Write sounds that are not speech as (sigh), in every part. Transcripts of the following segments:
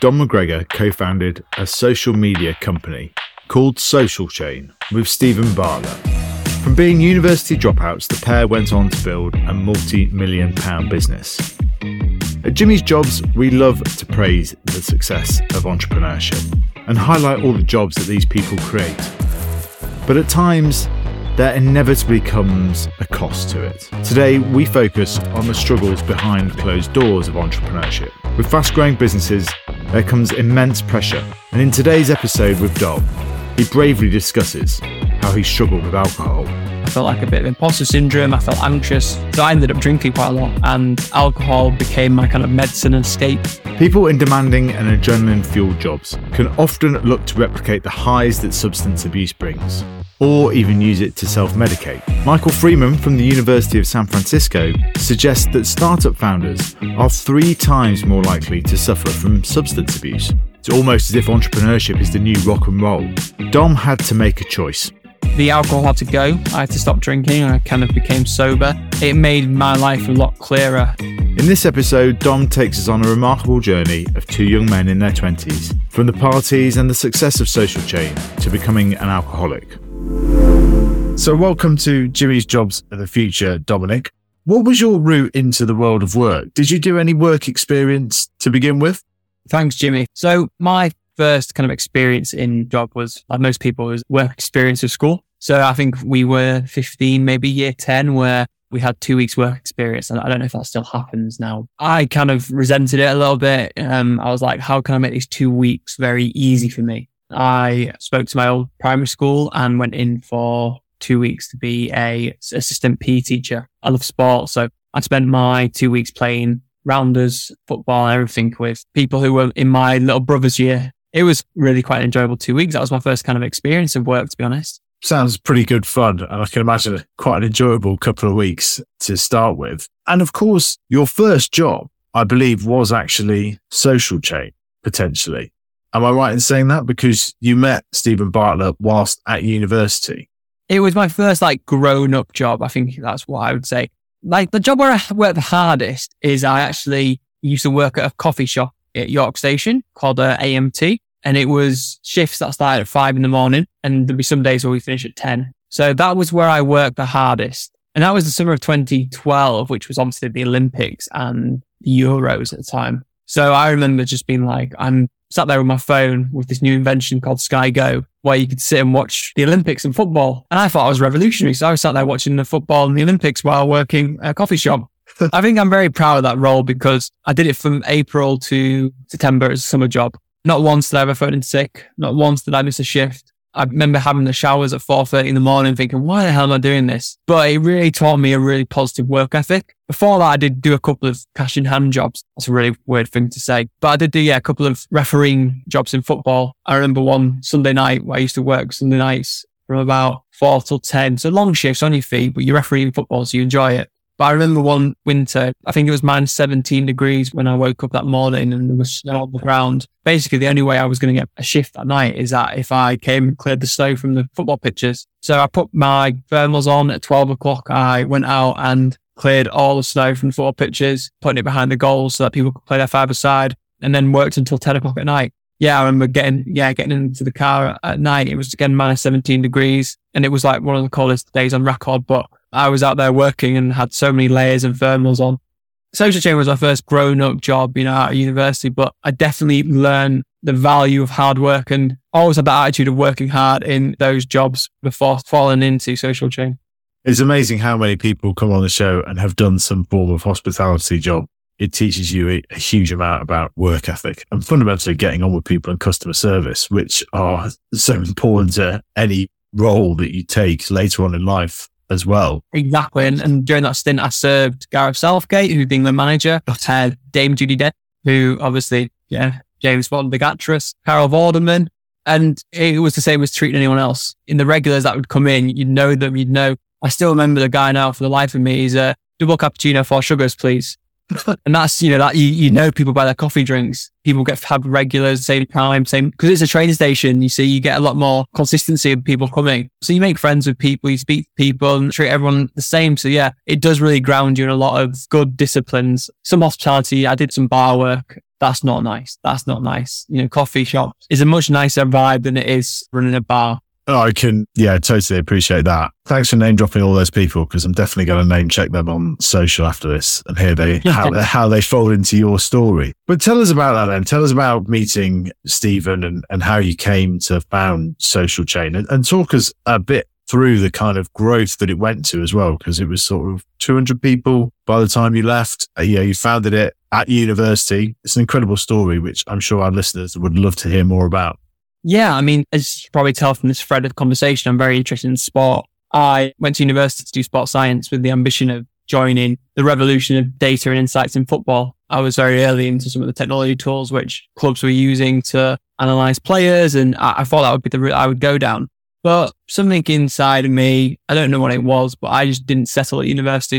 Dom McGregor co founded a social media company called Social Chain with Steven Bartlett. From being university dropouts, the pair went on to build a multi million pound business. At Jimmy's Jobs, we love to praise the success of entrepreneurship and highlight all the jobs that these people create. But at times, there inevitably comes a cost to it. Today, we focus on the struggles behind closed doors of entrepreneurship. With fast growing businesses, there comes immense pressure. And in today's episode with Dom, he bravely discusses how he struggled with alcohol. I felt like a bit of imposter syndrome. I felt anxious. So I ended up drinking quite a lot, and alcohol became my kind of medicine and escape. People in demanding and adrenaline fueled jobs can often look to replicate the highs that substance abuse brings, or even use it to self medicate. Michael Freeman from the University of San Francisco suggests that startup founders are three times more likely to suffer from substance abuse. It's almost as if entrepreneurship is the new rock and roll. Dom had to make a choice. The alcohol had to go. I had to stop drinking. I kind of became sober. It made my life a lot clearer. In this episode, Dom takes us on a remarkable journey of two young men in their 20s, from the parties and the success of Social Chain to becoming an alcoholic. So, welcome to Jimmy's Jobs of the Future, Dominic. What was your route into the world of work? Did you do any work experience to begin with? Thanks, Jimmy. So my first kind of experience in job was, like most people, was work experience of school. So I think we were 15, maybe year 10, where we had two weeks work experience. And I don't know if that still happens now. I kind of resented it a little bit. Um, I was like, how can I make these two weeks very easy for me? I spoke to my old primary school and went in for two weeks to be a assistant PE teacher. I love sport. So I spent my two weeks playing rounders, football, everything with people who were in my little brother's year. It was really quite an enjoyable two weeks. That was my first kind of experience of work, to be honest. Sounds pretty good fun. And I can imagine quite an enjoyable couple of weeks to start with. And of course, your first job, I believe, was actually social chain, potentially. Am I right in saying that? Because you met Steven Bartlett whilst at university. It was my first like grown up job. I think that's what I would say like the job where I worked the hardest is I actually used to work at a coffee shop at York Station called uh, AMT. And it was shifts that started at five in the morning and there'd be some days where we finish at 10. So that was where I worked the hardest. And that was the summer of 2012, which was obviously the Olympics and the Euros at the time. So I remember just being like, I'm sat there with my phone with this new invention called Sky Go, where you could sit and watch the Olympics and football. And I thought I was revolutionary. So I was sat there watching the football and the Olympics while working at a coffee shop. (laughs) I think I'm very proud of that role because I did it from April to September as a summer job. Not once did I ever phone in sick. Not once did I miss a shift. I remember having the showers at 4.30 in the morning thinking, why the hell am I doing this? But it really taught me a really positive work ethic. Before that, I did do a couple of cash in hand jobs. That's a really weird thing to say. But I did do, yeah, a couple of refereeing jobs in football. I remember one Sunday night where I used to work Sunday nights from about four till 10. So long shifts on your feet, but you're refereeing football, so you enjoy it. But I remember one winter, I think it was minus 17 degrees when I woke up that morning and there was snow on the ground. Basically, the only way I was going to get a shift that night is that if I came and cleared the snow from the football pitches. So I put my thermals on at 12 o'clock. I went out and cleared all the snow from the football pitches, putting it behind the goals so that people could play their five side and then worked until 10 o'clock at night. Yeah, I remember getting, yeah, getting into the car at night. It was again minus 17 degrees and it was like one of the coldest days on record, but I was out there working and had so many layers and thermals on. Social chain was my first grown up job, you know, out of university, but I definitely learned the value of hard work and always had that attitude of working hard in those jobs before falling into social chain. It's amazing how many people come on the show and have done some form of hospitality job. It teaches you a, a huge amount about work ethic and fundamentally getting on with people and customer service, which are so important to any role that you take later on in life as well. Exactly. And, and during that stint, I served Gareth Southgate, who's the manager, uh, Dame Judi Dench, who obviously, yeah, James Bond, big actress, Carol Vorderman. And it was the same as treating anyone else. In the regulars that would come in, you'd know them, you'd know. I still remember the guy now for the life of me. He's a double cappuccino, four sugars, please. (laughs) and that's, you know, that you, you know people by their coffee drinks. People get have regulars, same time, same, because it's a train station. You see, you get a lot more consistency of people coming. So you make friends with people, you speak to people and treat everyone the same. So yeah, it does really ground you in a lot of good disciplines. Some hospitality. I did some bar work. That's not nice. That's not nice. You know, coffee shop is a much nicer vibe than it is running a bar. Oh, I can, yeah, totally appreciate that. Thanks for name dropping all those people because I'm definitely going to name check them on social after this and hear they (laughs) how, how they fold into your story. But tell us about that then. Tell us about meeting Steven and, and how you came to found Social Chain and, and talk us a bit through the kind of growth that it went to as well, because it was sort of 200 people by the time you left. Uh, yeah, you founded it at university. It's an incredible story, which I'm sure our listeners would love to hear more about. Yeah, I mean, as you probably tell from this thread of conversation, I'm very interested in sport. I went to university to do sports science with the ambition of joining the revolution of data and insights in football. I was very early into some of the technology tools which clubs were using to analyze players, and I, I thought that would be the route I would go down. But something inside of me, I don't know what it was, but I just didn't settle at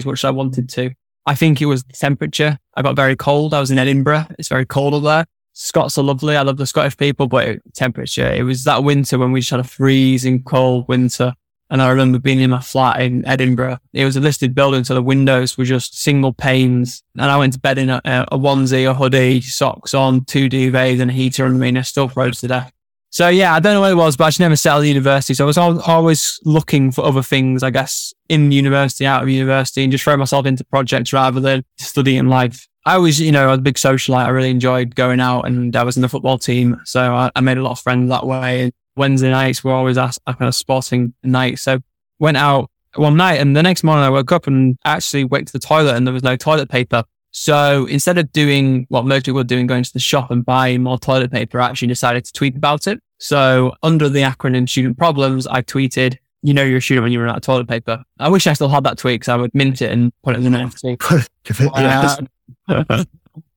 much as I wanted to. I think it was the temperature. I got very cold. I was in Edinburgh. It's very cold up there. Scots are lovely. I love the Scottish people, but temperature, it was that winter when we just had a freezing cold winter. And I remember being in my flat in Edinburgh. It was a listed building, so the windows were just single panes. And I went to bed in a, a onesie, a hoodie, socks on, two duvets, and a heater under me, and I still froze to death. So yeah, I don't know what it was, but I just never settled university. So I was always looking for other things, I guess, in university, out of university, and just throw myself into projects rather than studying life. I was, you know, I was a big socialite. I really enjoyed going out and I was in the football team. So I, I made a lot of friends that way. And Wednesday nights were always a, kind of sporting night. So went out one night and the next morning I woke up and actually went to the toilet and there was no toilet paper. So instead of doing what most people were doing, going to the shop and buying more toilet paper, I actually decided to tweet about it. So under the acronym student problems, I tweeted, you know, you're a student when you run out of toilet paper. I wish I still had that tweet because I would mint it and put it in an NFT. (laughs) (laughs)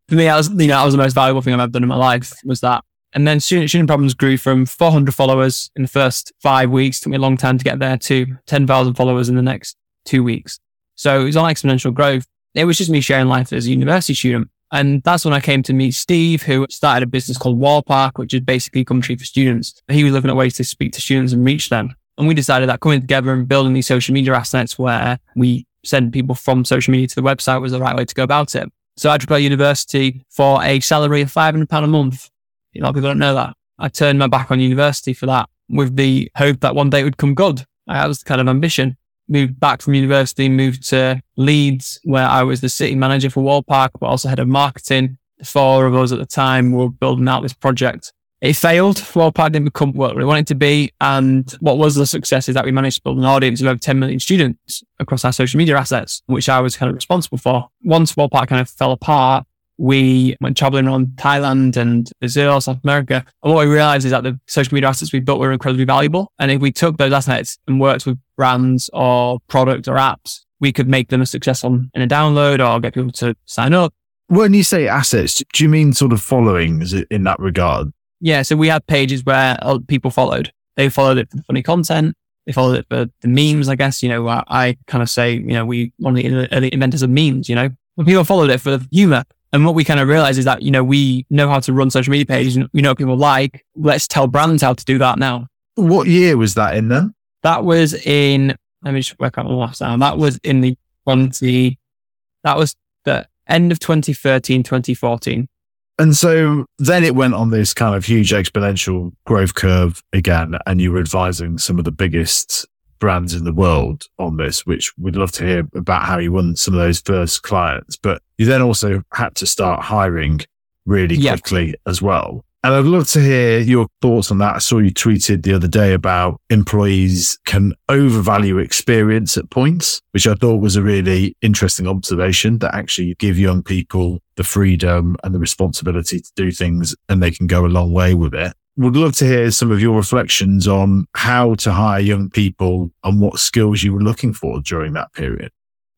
For me, that was, you know, that was the most valuable thing I've ever done in my life was that. And then student, student problems grew from 400 followers in the first five weeks. Took me a long time to get there to 10,000 followers in the next two weeks. So it was on exponential growth. It was just me sharing life as a university student. And that's when I came to meet Steve, who started a business called Wallpark, which is basically Gumtree for students. He was looking at ways to speak to students and reach them. And we decided that coming together and building these social media assets where we send people from social media to the website was the right way to go about it. So I dropped out university for a salary of £500 a month. A lot of people don't know that. I turned my back on university for that with the hope that one day it would come good. That was the kind of ambition. Moved back from university, moved to Leeds, where I was the city manager for Wallpark, but also head of marketing. The four of us at the time were building out this project it failed. Wallpark didn't become what we wanted to be. And what was the success is that we managed to build an audience of over 10 million students across our social media assets, which I was kind of responsible for. Once Wallpark kind of fell apart, we went traveling around Thailand and Brazil, South America. And what we realized is that the social media assets we built were incredibly valuable. And if we took those assets and worked with brands or products or apps, we could make them a success on in a download or get people to sign up. When you say assets, do you mean sort of followings in that regard? Yeah, so we had pages where uh, people followed. They followed it for the funny content. They followed it for the memes, I guess. You know, I, I kind of say, you know, we one of the early inventors of memes. You know, but people followed it for the humor. And what we kind of realized is that you know we know how to run social media pages. And we know what people like. Let's tell brands how to do that now. What year was that in then? That was in. Let me just work out the last time. That was in the twenty. That was the end of 2013, 2014. And so then it went on this kind of huge exponential growth curve again, and you were advising some of the biggest brands in the world on this, which we'd love to hear about how you won some of those first clients. But you then also had to start hiring really quickly as well. And I'd love to hear your thoughts on that. I saw you tweeted the other day about employees can overvalue experience at points, which I thought was a really interesting observation that actually give young people the freedom and the responsibility to do things and they can go a long way with it. Would love to hear some of your reflections on how to hire young people and what skills you were looking for during that period.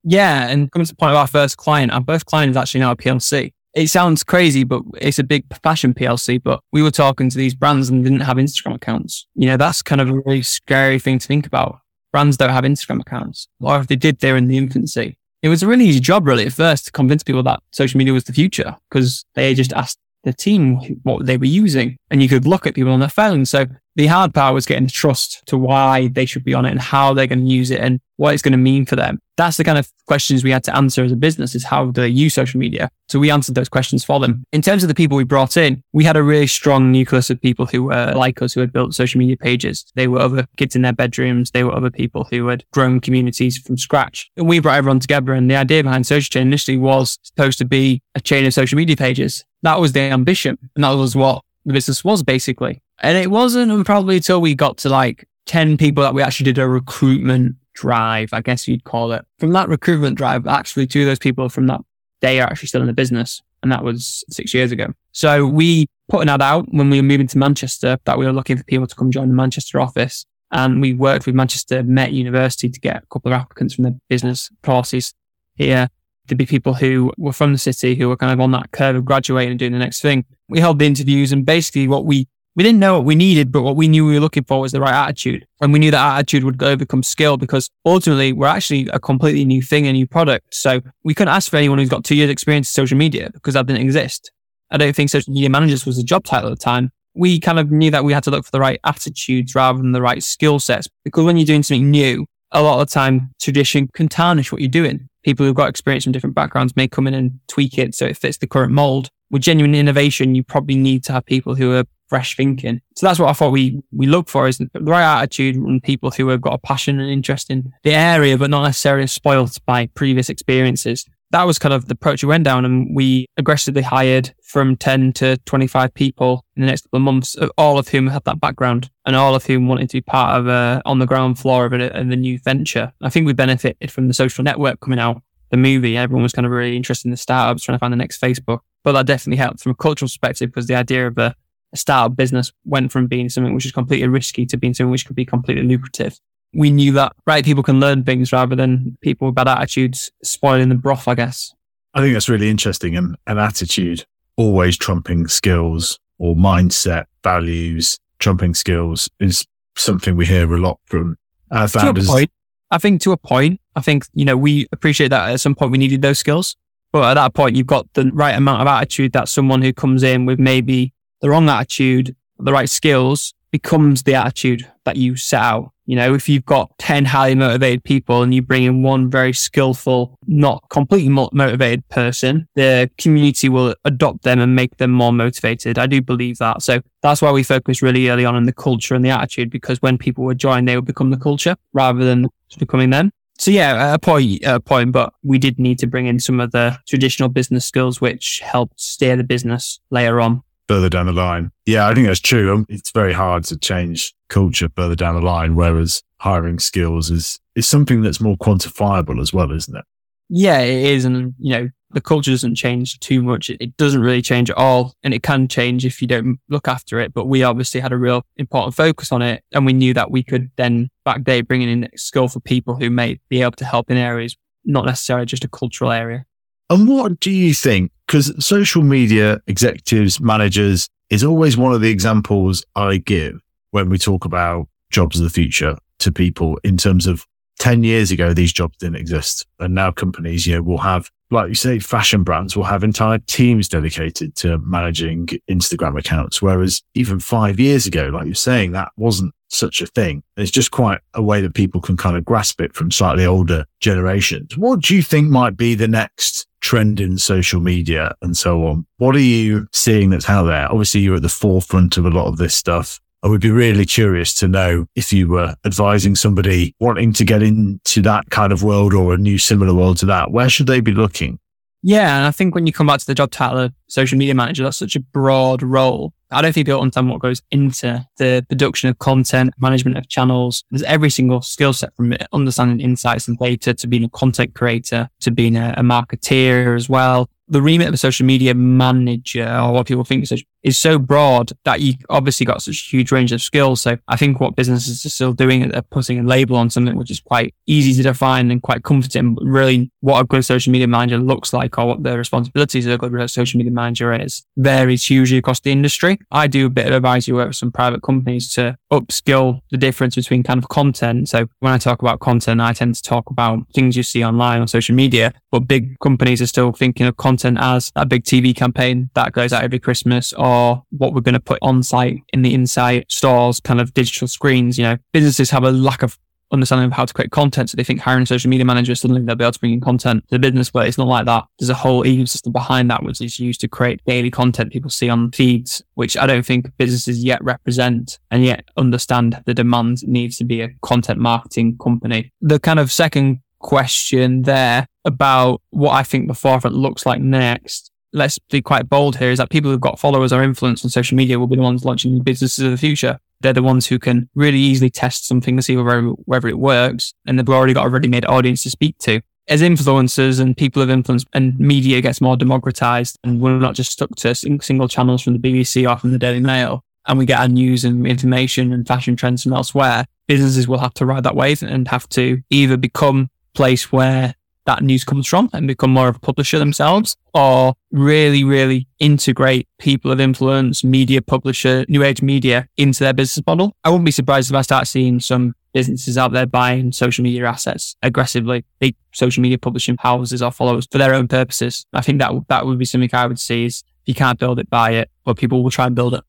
Yeah. And coming to the point of our first client, our first client is actually now a PLC it sounds crazy, but it's a big fashion PLC. But we were talking to these brands and didn't have Instagram accounts. You know, that's kind of a really scary thing to think about. Brands don't have Instagram accounts. Or if they did, they're in the infancy. It was a really easy job, really, at first to convince people that social media was the future because they just asked the team what they were using and you could look at people on their phone. So the hard part was getting the trust to why they should be on it and how they're going to use it and what it's going to mean for them that's the kind of questions we had to answer as a business is how do they use social media? So we answered those questions for them. In terms of the people we brought in, we had a really strong nucleus of people who were like us, who had built social media pages. They were other kids in their bedrooms. They were other people who had grown communities from scratch. And we brought everyone together. And the idea behind Social Chain initially was supposed to be a chain of social media pages. That was the ambition. And that was what the business was basically. And it wasn't probably until we got to like 10 people that we actually did a recruitment drive, I guess you'd call it. From that recruitment drive, actually, two of those people from that day are actually still in the business. And that was six years ago. So we put an ad out when we were moving to Manchester that we were looking for people to come join the Manchester office. And we worked with Manchester Met University to get a couple of applicants from the business courses here to be people who were from the city who were kind of on that curve of graduating and doing the next thing. We held the interviews and basically what we we didn't know what we needed, but what we knew we were looking for was the right attitude. And we knew that attitude would go become skill because ultimately we're actually a completely new thing, a new product. So we couldn't ask for anyone who's got two years experience in social media because that didn't exist. I don't think social media managers was a job title at the time. We kind of knew that we had to look for the right attitudes rather than the right skill sets because when you're doing something new, a lot of the time tradition can tarnish what you're doing. People who've got experience from different backgrounds may come in and tweak it so it fits the current mold. With genuine innovation, you probably need to have people who are fresh thinking. So that's what I thought we we look for is the right attitude and people who have got a passion and interest in the area, but not necessarily spoilt by previous experiences. That was kind of the approach we went down, and we aggressively hired from 10 to 25 people in the next couple of months, all of whom had that background and all of whom wanted to be part of a, on the ground floor of a, of the new venture. I think we benefited from the social network coming out, the movie. Everyone was kind of really interested in the startups, trying to find the next Facebook. But that definitely helped from a cultural perspective because the idea of a a startup business went from being something which is completely risky to being something which could be completely lucrative. We knew that right people can learn things rather than people with bad attitudes spoiling the broth, I guess. I think that's really interesting. And an attitude always trumping skills or mindset, values, trumping skills is something we hear a lot from our founders. Point, I think to a point, I think, you know, we appreciate that at some point we needed those skills. But at that point, you've got the right amount of attitude that someone who comes in with maybe the wrong attitude, the right skills becomes the attitude that you set out. You know, if you've got 10 highly motivated people and you bring in one very skillful, not completely motivated person, the community will adopt them and make them more motivated. I do believe that. So that's why we focus really early on in the culture and the attitude, because when people would join, they would become the culture rather than becoming them. So yeah, a point, a point, but we did need to bring in some of the traditional business skills, which helped steer the business later on further down the line. Yeah, I think that's true. Um, it's very hard to change culture further down the line, whereas hiring skills is, is something that's more quantifiable as well, isn't it? Yeah, it is. And, you know, the culture doesn't change too much. It doesn't really change at all. And it can change if you don't look after it. But we obviously had a real important focus on it. And we knew that we could then backdate bringing in skillful people who may be able to help in areas, not necessarily just a cultural area. And what do you think? Because social media executives, managers is always one of the examples I give when we talk about jobs of the future to people in terms of 10 years ago, these jobs didn't exist. And now companies, you know, will have, like you say, fashion brands will have entire teams dedicated to managing Instagram accounts. Whereas even five years ago, like you're saying, that wasn't such a thing. It's just quite a way that people can kind of grasp it from slightly older generations. What do you think might be the next trend in social media and so on? What are you seeing that's out there? Obviously, you're at the forefront of a lot of this stuff. I would be really curious to know if you were advising somebody wanting to get into that kind of world or a new similar world to that. Where should they be looking? Yeah. And I think when you come back to the job title of social media manager, that's such a broad role I don't think people understand what goes into the production of content, management of channels. There's every single skill set from understanding insights and data to being a content creator to being a, a marketeer as well the remit of a social media manager or what people think is, is so broad that you obviously got such a huge range of skills. So I think what businesses are still doing is they're putting a label on something which is quite easy to define and quite comforting. Really what a good social media manager looks like or what the responsibilities of a good social media manager is varies hugely across the industry. I do a bit of advisory work with some private companies to upskill the difference between kind of content. So when I talk about content, I tend to talk about things you see online on social media, but big companies are still thinking of content as a big TV campaign that goes out every Christmas or what we're going to put on site in the inside stores, kind of digital screens. You know, businesses have a lack of understanding of how to create content. So they think hiring a social media manager, suddenly they'll be able to bring in content to the business, but it's not like that. There's a whole ecosystem behind that, which is used to create daily content people see on feeds, which I don't think businesses yet represent and yet understand the demand needs to be a content marketing company. The kind of second question there about what I think the forefront looks like next let's be quite bold here is that people who've got followers or influence on social media will be the ones launching businesses of the future. They're the ones who can really easily test something to see whether, whether it works. And they've already got a ready made audience to speak to. As influencers and people of influence and media gets more democratized and we're not just stuck to single channels from the BBC or from the Daily Mail and we get our news and information and fashion trends from elsewhere, businesses will have to ride that wave and have to either become place where that news comes from and become more of a publisher themselves or really, really integrate people of influence, media publisher, new age media into their business model. I wouldn't be surprised if I start seeing some businesses out there buying social media assets aggressively, big social media publishing houses or followers for their own purposes. I think that that would be something I would see is if you can't build it, buy it, but people will try and build it.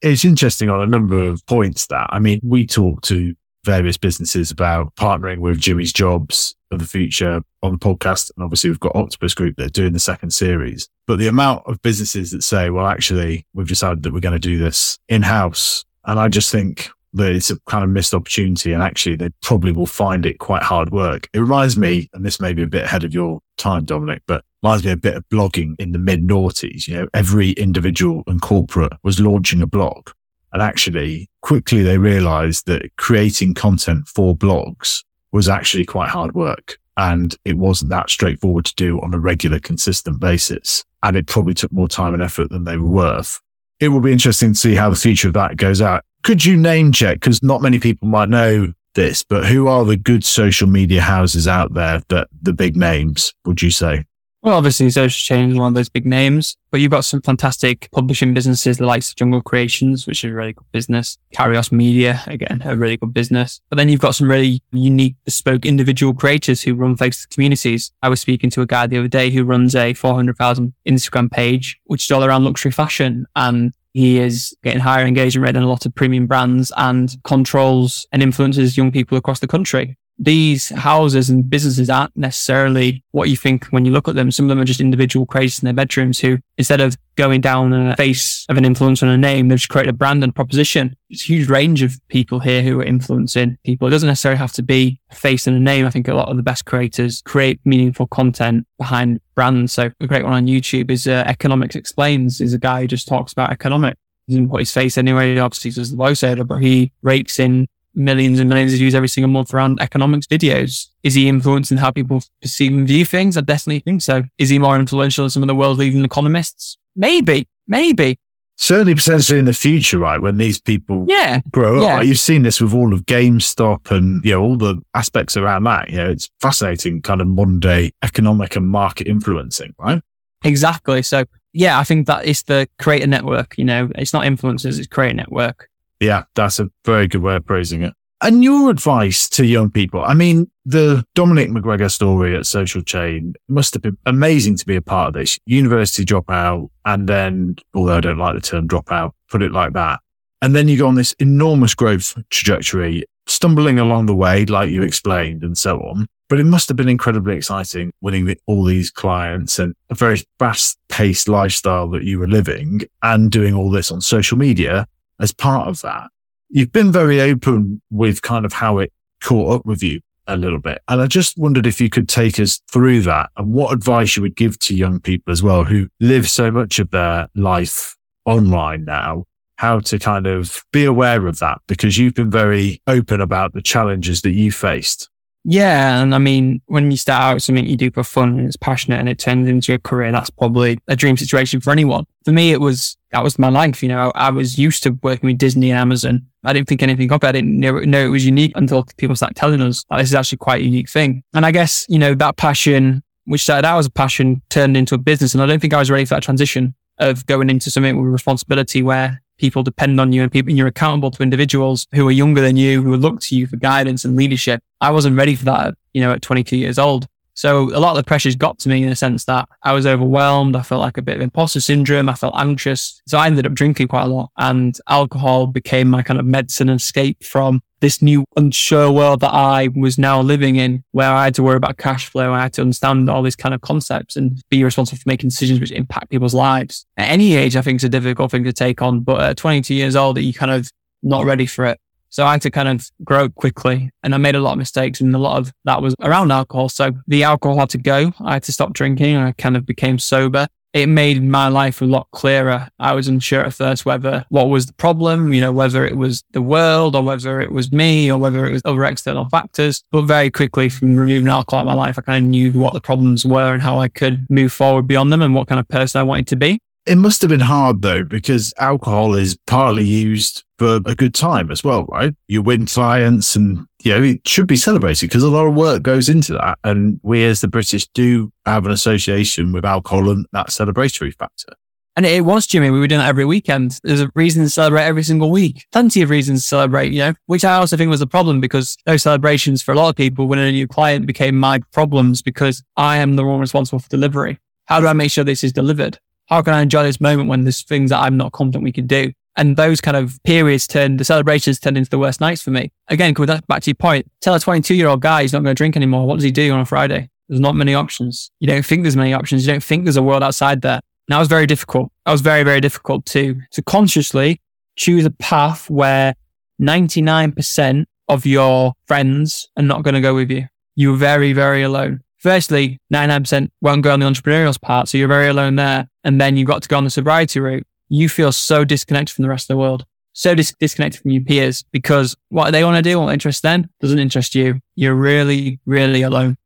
It's interesting on a number of points that, I mean, we talk to various businesses about partnering with Jimmy's Jobs of the future on the podcast. And obviously we've got Octopus Group that are doing the second series. But the amount of businesses that say, well, actually, we've decided that we're going to do this in house. And I just think that it's a kind of missed opportunity. And actually, they probably will find it quite hard work. It reminds me, and this may be a bit ahead of your time, Dominic, but reminds me a bit of blogging in the mid noughties. You know, every individual and corporate was launching a blog. And actually, quickly they realized that creating content for blogs was actually quite hard work. And it wasn't that straightforward to do on a regular, consistent basis. And it probably took more time and effort than they were worth. It will be interesting to see how the future of that goes out. Could you name check? Because not many people might know this, but who are the good social media houses out there that the big names, would you say? Well, obviously, Social Chain is one of those big names, but you've got some fantastic publishing businesses, of Jungle Creations, which is a really good business. Kairos Media, again, a really good business. But then you've got some really unique, bespoke individual creators who run Facebook communities. I was speaking to a guy the other day who runs a 400,000 Instagram page, which is all around luxury fashion. And he is getting higher engagement rate than a lot of premium brands and controls and influences young people across the country these houses and businesses aren't necessarily what you think when you look at them. Some of them are just individual creators in their bedrooms who, instead of going down a face of an influencer and a name, they've just created a brand and proposition. It's a huge range of people here who are influencing people. It doesn't necessarily have to be a face and a name. I think a lot of the best creators create meaningful content behind brands. So a great one on YouTube is uh, Economics Explains is a guy who just talks about economics. He doesn't put his face anywhere. He obviously does the voiceover, but he rakes in millions and millions of views every single month around economics videos. Is he influencing how people perceive and view things? I definitely think so. Is he more influential than some of the world's leading economists? Maybe, maybe. Certainly, potentially in the future, right? When these people yeah, grow up, yeah. You've seen this with all of GameStop and you know all the aspects around that. You know, it's fascinating, kind of modern day economic and market influencing, right? Exactly. So, yeah, I think that is the creator network. You know, it's not influencers; it's creator network. Yeah, that's a very good way of praising it. And your advice to young people, I mean, the Dominic McGregor story at Social Chain must have been amazing to be a part of this. University dropout, and then, although I don't like the term dropout, put it like that. And then you go on this enormous growth trajectory, stumbling along the way, like you explained, and so on. But it must have been incredibly exciting winning all these clients and a very fast paced lifestyle that you were living and doing all this on social media as part of that. You've been very open with kind of how it caught up with you a little bit. And I just wondered if you could take us through that and what advice you would give to young people as well who live so much of their life online now. how to kind of be aware of that because you've been very open about the challenges that you faced. Yeah. And I mean, when you start out something you do for fun and it's passionate and it turns into a career, that's probably a dream situation for anyone. For me, it was, that was my life. You know, I, I was used to working with Disney and Amazon. I didn't think anything of it. I didn't know, know it was unique until people started telling us that this is actually quite a unique thing. And I guess, you know, that passion, which started out as a passion, turned into a business. And I don't think I was ready for that transition of going into something with responsibility where people depend on you and people, and you're accountable to individuals who are younger than you, who look to you for guidance and leadership. I wasn't ready for that, you know, at 22 years old. So a lot of the pressures got to me in the sense that I was overwhelmed. I felt like a bit of imposter syndrome. I felt anxious. So I ended up drinking quite a lot and alcohol became my kind of medicine and escape from this new unsure world that I was now living in, where I had to worry about cash flow. I had to understand all these kind of concepts and be responsible for making decisions which impact people's lives. At any age, I think it's a difficult thing to take on, but at 22 years old, you kind of not ready for it. So I had to kind of grow quickly and I made a lot of mistakes and a lot of that was around alcohol. So the alcohol had to go. I had to stop drinking. I kind of became sober it made my life a lot clearer. I was unsure at first whether what was the problem, you know, whether it was the world or whether it was me or whether it was other external factors. But very quickly from removing alcohol out of my life, I kind of knew what the problems were and how I could move forward beyond them and what kind of person I wanted to be. It must have been hard though, because alcohol is partly used for a good time as well, right? You win clients and, you know, it should be celebrated because a lot of work goes into that. And we as the British do have an association with alcohol and that celebratory factor. And it was, Jimmy. We were doing that every weekend. There's a reason to celebrate every single week. Plenty of reasons to celebrate, you know, which I also think was a problem because those celebrations for a lot of people, when a new client became my problems because I am the one responsible for delivery. How do I make sure this is delivered? How can I enjoy this moment when there's things that I'm not confident we can do? And those kind of periods turned, the celebrations turned into the worst nights for me. Again, coming back to your point, tell a 22 year old guy he's not going to drink anymore. What does he do on a Friday? There's not many options. You don't think there's many options. You don't think there's a world outside there. And that was very difficult. That was very, very difficult to, to consciously choose a path where 99% of your friends are not going to go with you. You're very, very alone. Firstly, 99% won't go on the entrepreneurial part. So you're very alone there. And then you've got to go on the sobriety route you feel so disconnected from the rest of the world, so dis- disconnected from your peers because what they want to do, what interests them doesn't interest you. You're really, really alone.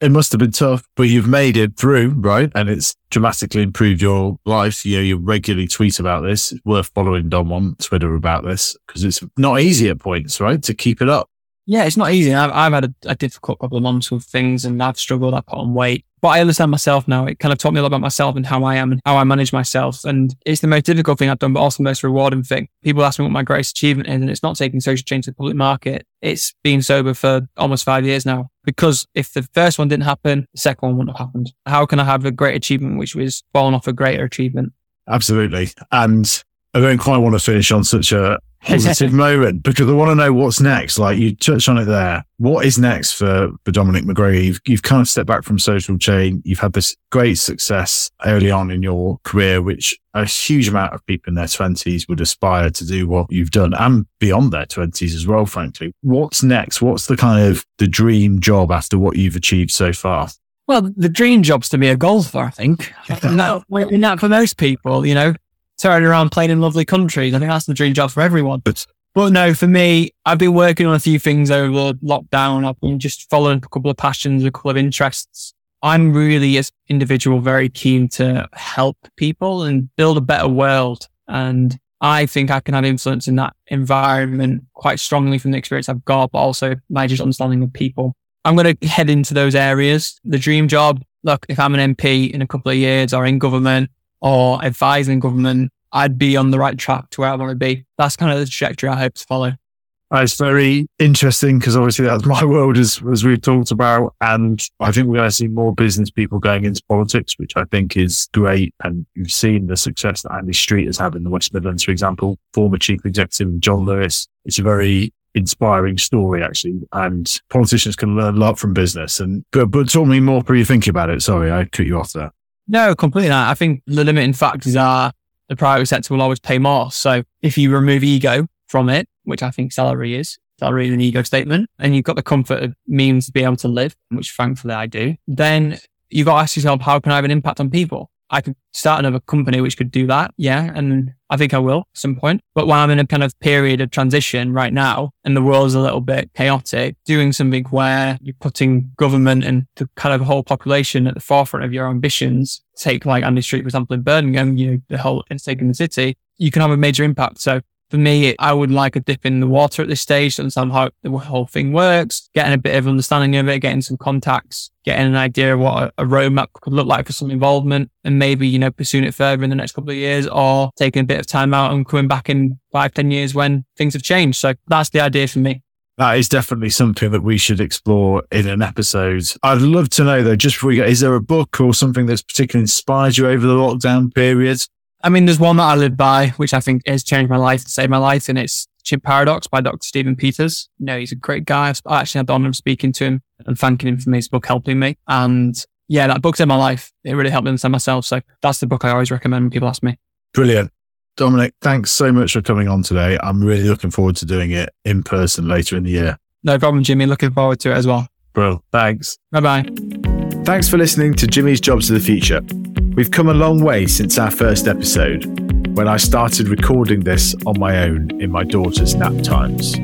It must have been tough, but you've made it through, right? And it's dramatically improved your life. You know, you regularly tweet about this. It's worth following Dom on Twitter about this because it's not easy at points, right? To keep it up. Yeah, it's not easy. I've, I've had a, a, difficult couple of months with things and I've struggled. I've put on weight, but I understand myself now. It kind of taught me a lot about myself and how I am and how I manage myself. And it's the most difficult thing I've done, but also the most rewarding thing. People ask me what my greatest achievement is, and it's not taking Social Chain to the public market. It's being sober for almost five years now. Because if the first one didn't happen, the second one wouldn't have happened. How can I have a great achievement, which was falling off a greater achievement? Absolutely. And I don't quite want to finish on such a positive moment because I want to know what's next. Like you touched on it there. What is next for, for Dominic McGregor? You've, you've kind of stepped back from social chain. You've had this great success early on in your career, which a huge amount of people in their twenties would aspire to do what you've done and beyond their twenties as well, frankly. What's next? What's the kind of the dream job after what you've achieved so far? Well, the dream job's to be a golfer, I think. (laughs) and, that, oh, and for most people, you know, turning around playing in lovely countries. I think that's the dream job for everyone. But but no, for me, I've been working on a few things over lockdown. I've been just following a couple of passions, a couple of interests. I'm really, as individual, very keen to help people and build a better world. And I think I can have influence in that environment quite strongly from the experience I've got, but also my just understanding of people. I'm going to head into those areas. The dream job. Look, if I'm an MP in a couple of years or in government, or advising government, I'd be on the right track to where I want to be. That's kind of the trajectory I hope to follow. Uh, it's very interesting because obviously that's (laughs) my world as, as we've talked about. And I think we're going to see more business people going into politics, which I think is great. And you've seen the success that Andy Street has had in the West Midlands, for example, former chief executive John Lewis. It's a very inspiring story, actually. And politicians can learn a lot from business. And, but, but talk me more through you thinking about it. Sorry, I cut you off there. No, completely not. I think the limiting factors are the private sector will always pay more. So if you remove ego from it, which I think salary is, salary is an ego statement, and you've got the comfort of means to be able to live, which thankfully I do, then you've got to ask yourself, how can I have an impact on people? I could start another company which could do that. Yeah. And I think I will at some point. But while I'm in a kind of period of transition right now and the world's a little bit chaotic, doing something where you're putting government and the kind of whole population at the forefront of your ambitions, take like Andy Street, for example, in Birmingham, you know, the whole interstate in the city, you can have a major impact. So for me, I would like a dip in the water at this stage to understand how the whole thing works, getting a bit of understanding of it, getting some contacts, getting an idea of what a, roadmap could look like for some involvement and maybe, you know, pursuing it further in the next couple of years or taking a bit of time out and coming back in five, ten years when things have changed. So that's the idea for me. That is definitely something that we should explore in an episode. I'd love to know though, just before we go, is there a book or something that's particularly inspired you over the lockdown period? I mean, there's one that I live by, which I think has changed my life, and saved my life, and it's Chimp Paradox by Dr. Stephen Peters. You know, he's a great guy. I actually had the honor of speaking to him and thanking him for his book helping me. And yeah, that book saved my life. It really helped me understand myself. So that's the book I always recommend when people ask me. Brilliant. Dominic, thanks so much for coming on today. I'm really looking forward to doing it in person later in the year. No problem, Jimmy. Looking forward to it as well. Bro, thanks. Bye bye. Thanks for listening to Jimmy's Jobs of the Future. We've come a long way since our first episode, when I started recording this on my own in my daughter's nap times.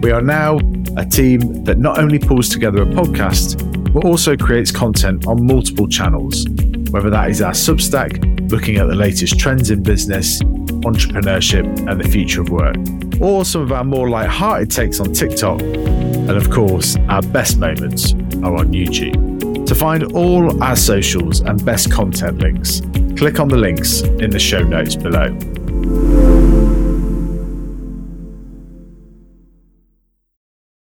We are now a team that not only pulls together a podcast, but also creates content on multiple channels, whether that is our Substack, looking at the latest trends in business, entrepreneurship, and the future of work, or some of our more light-hearted takes on TikTok, and of course, our best moments are on YouTube. To find all our socials and best content links, click on the links in the show notes below.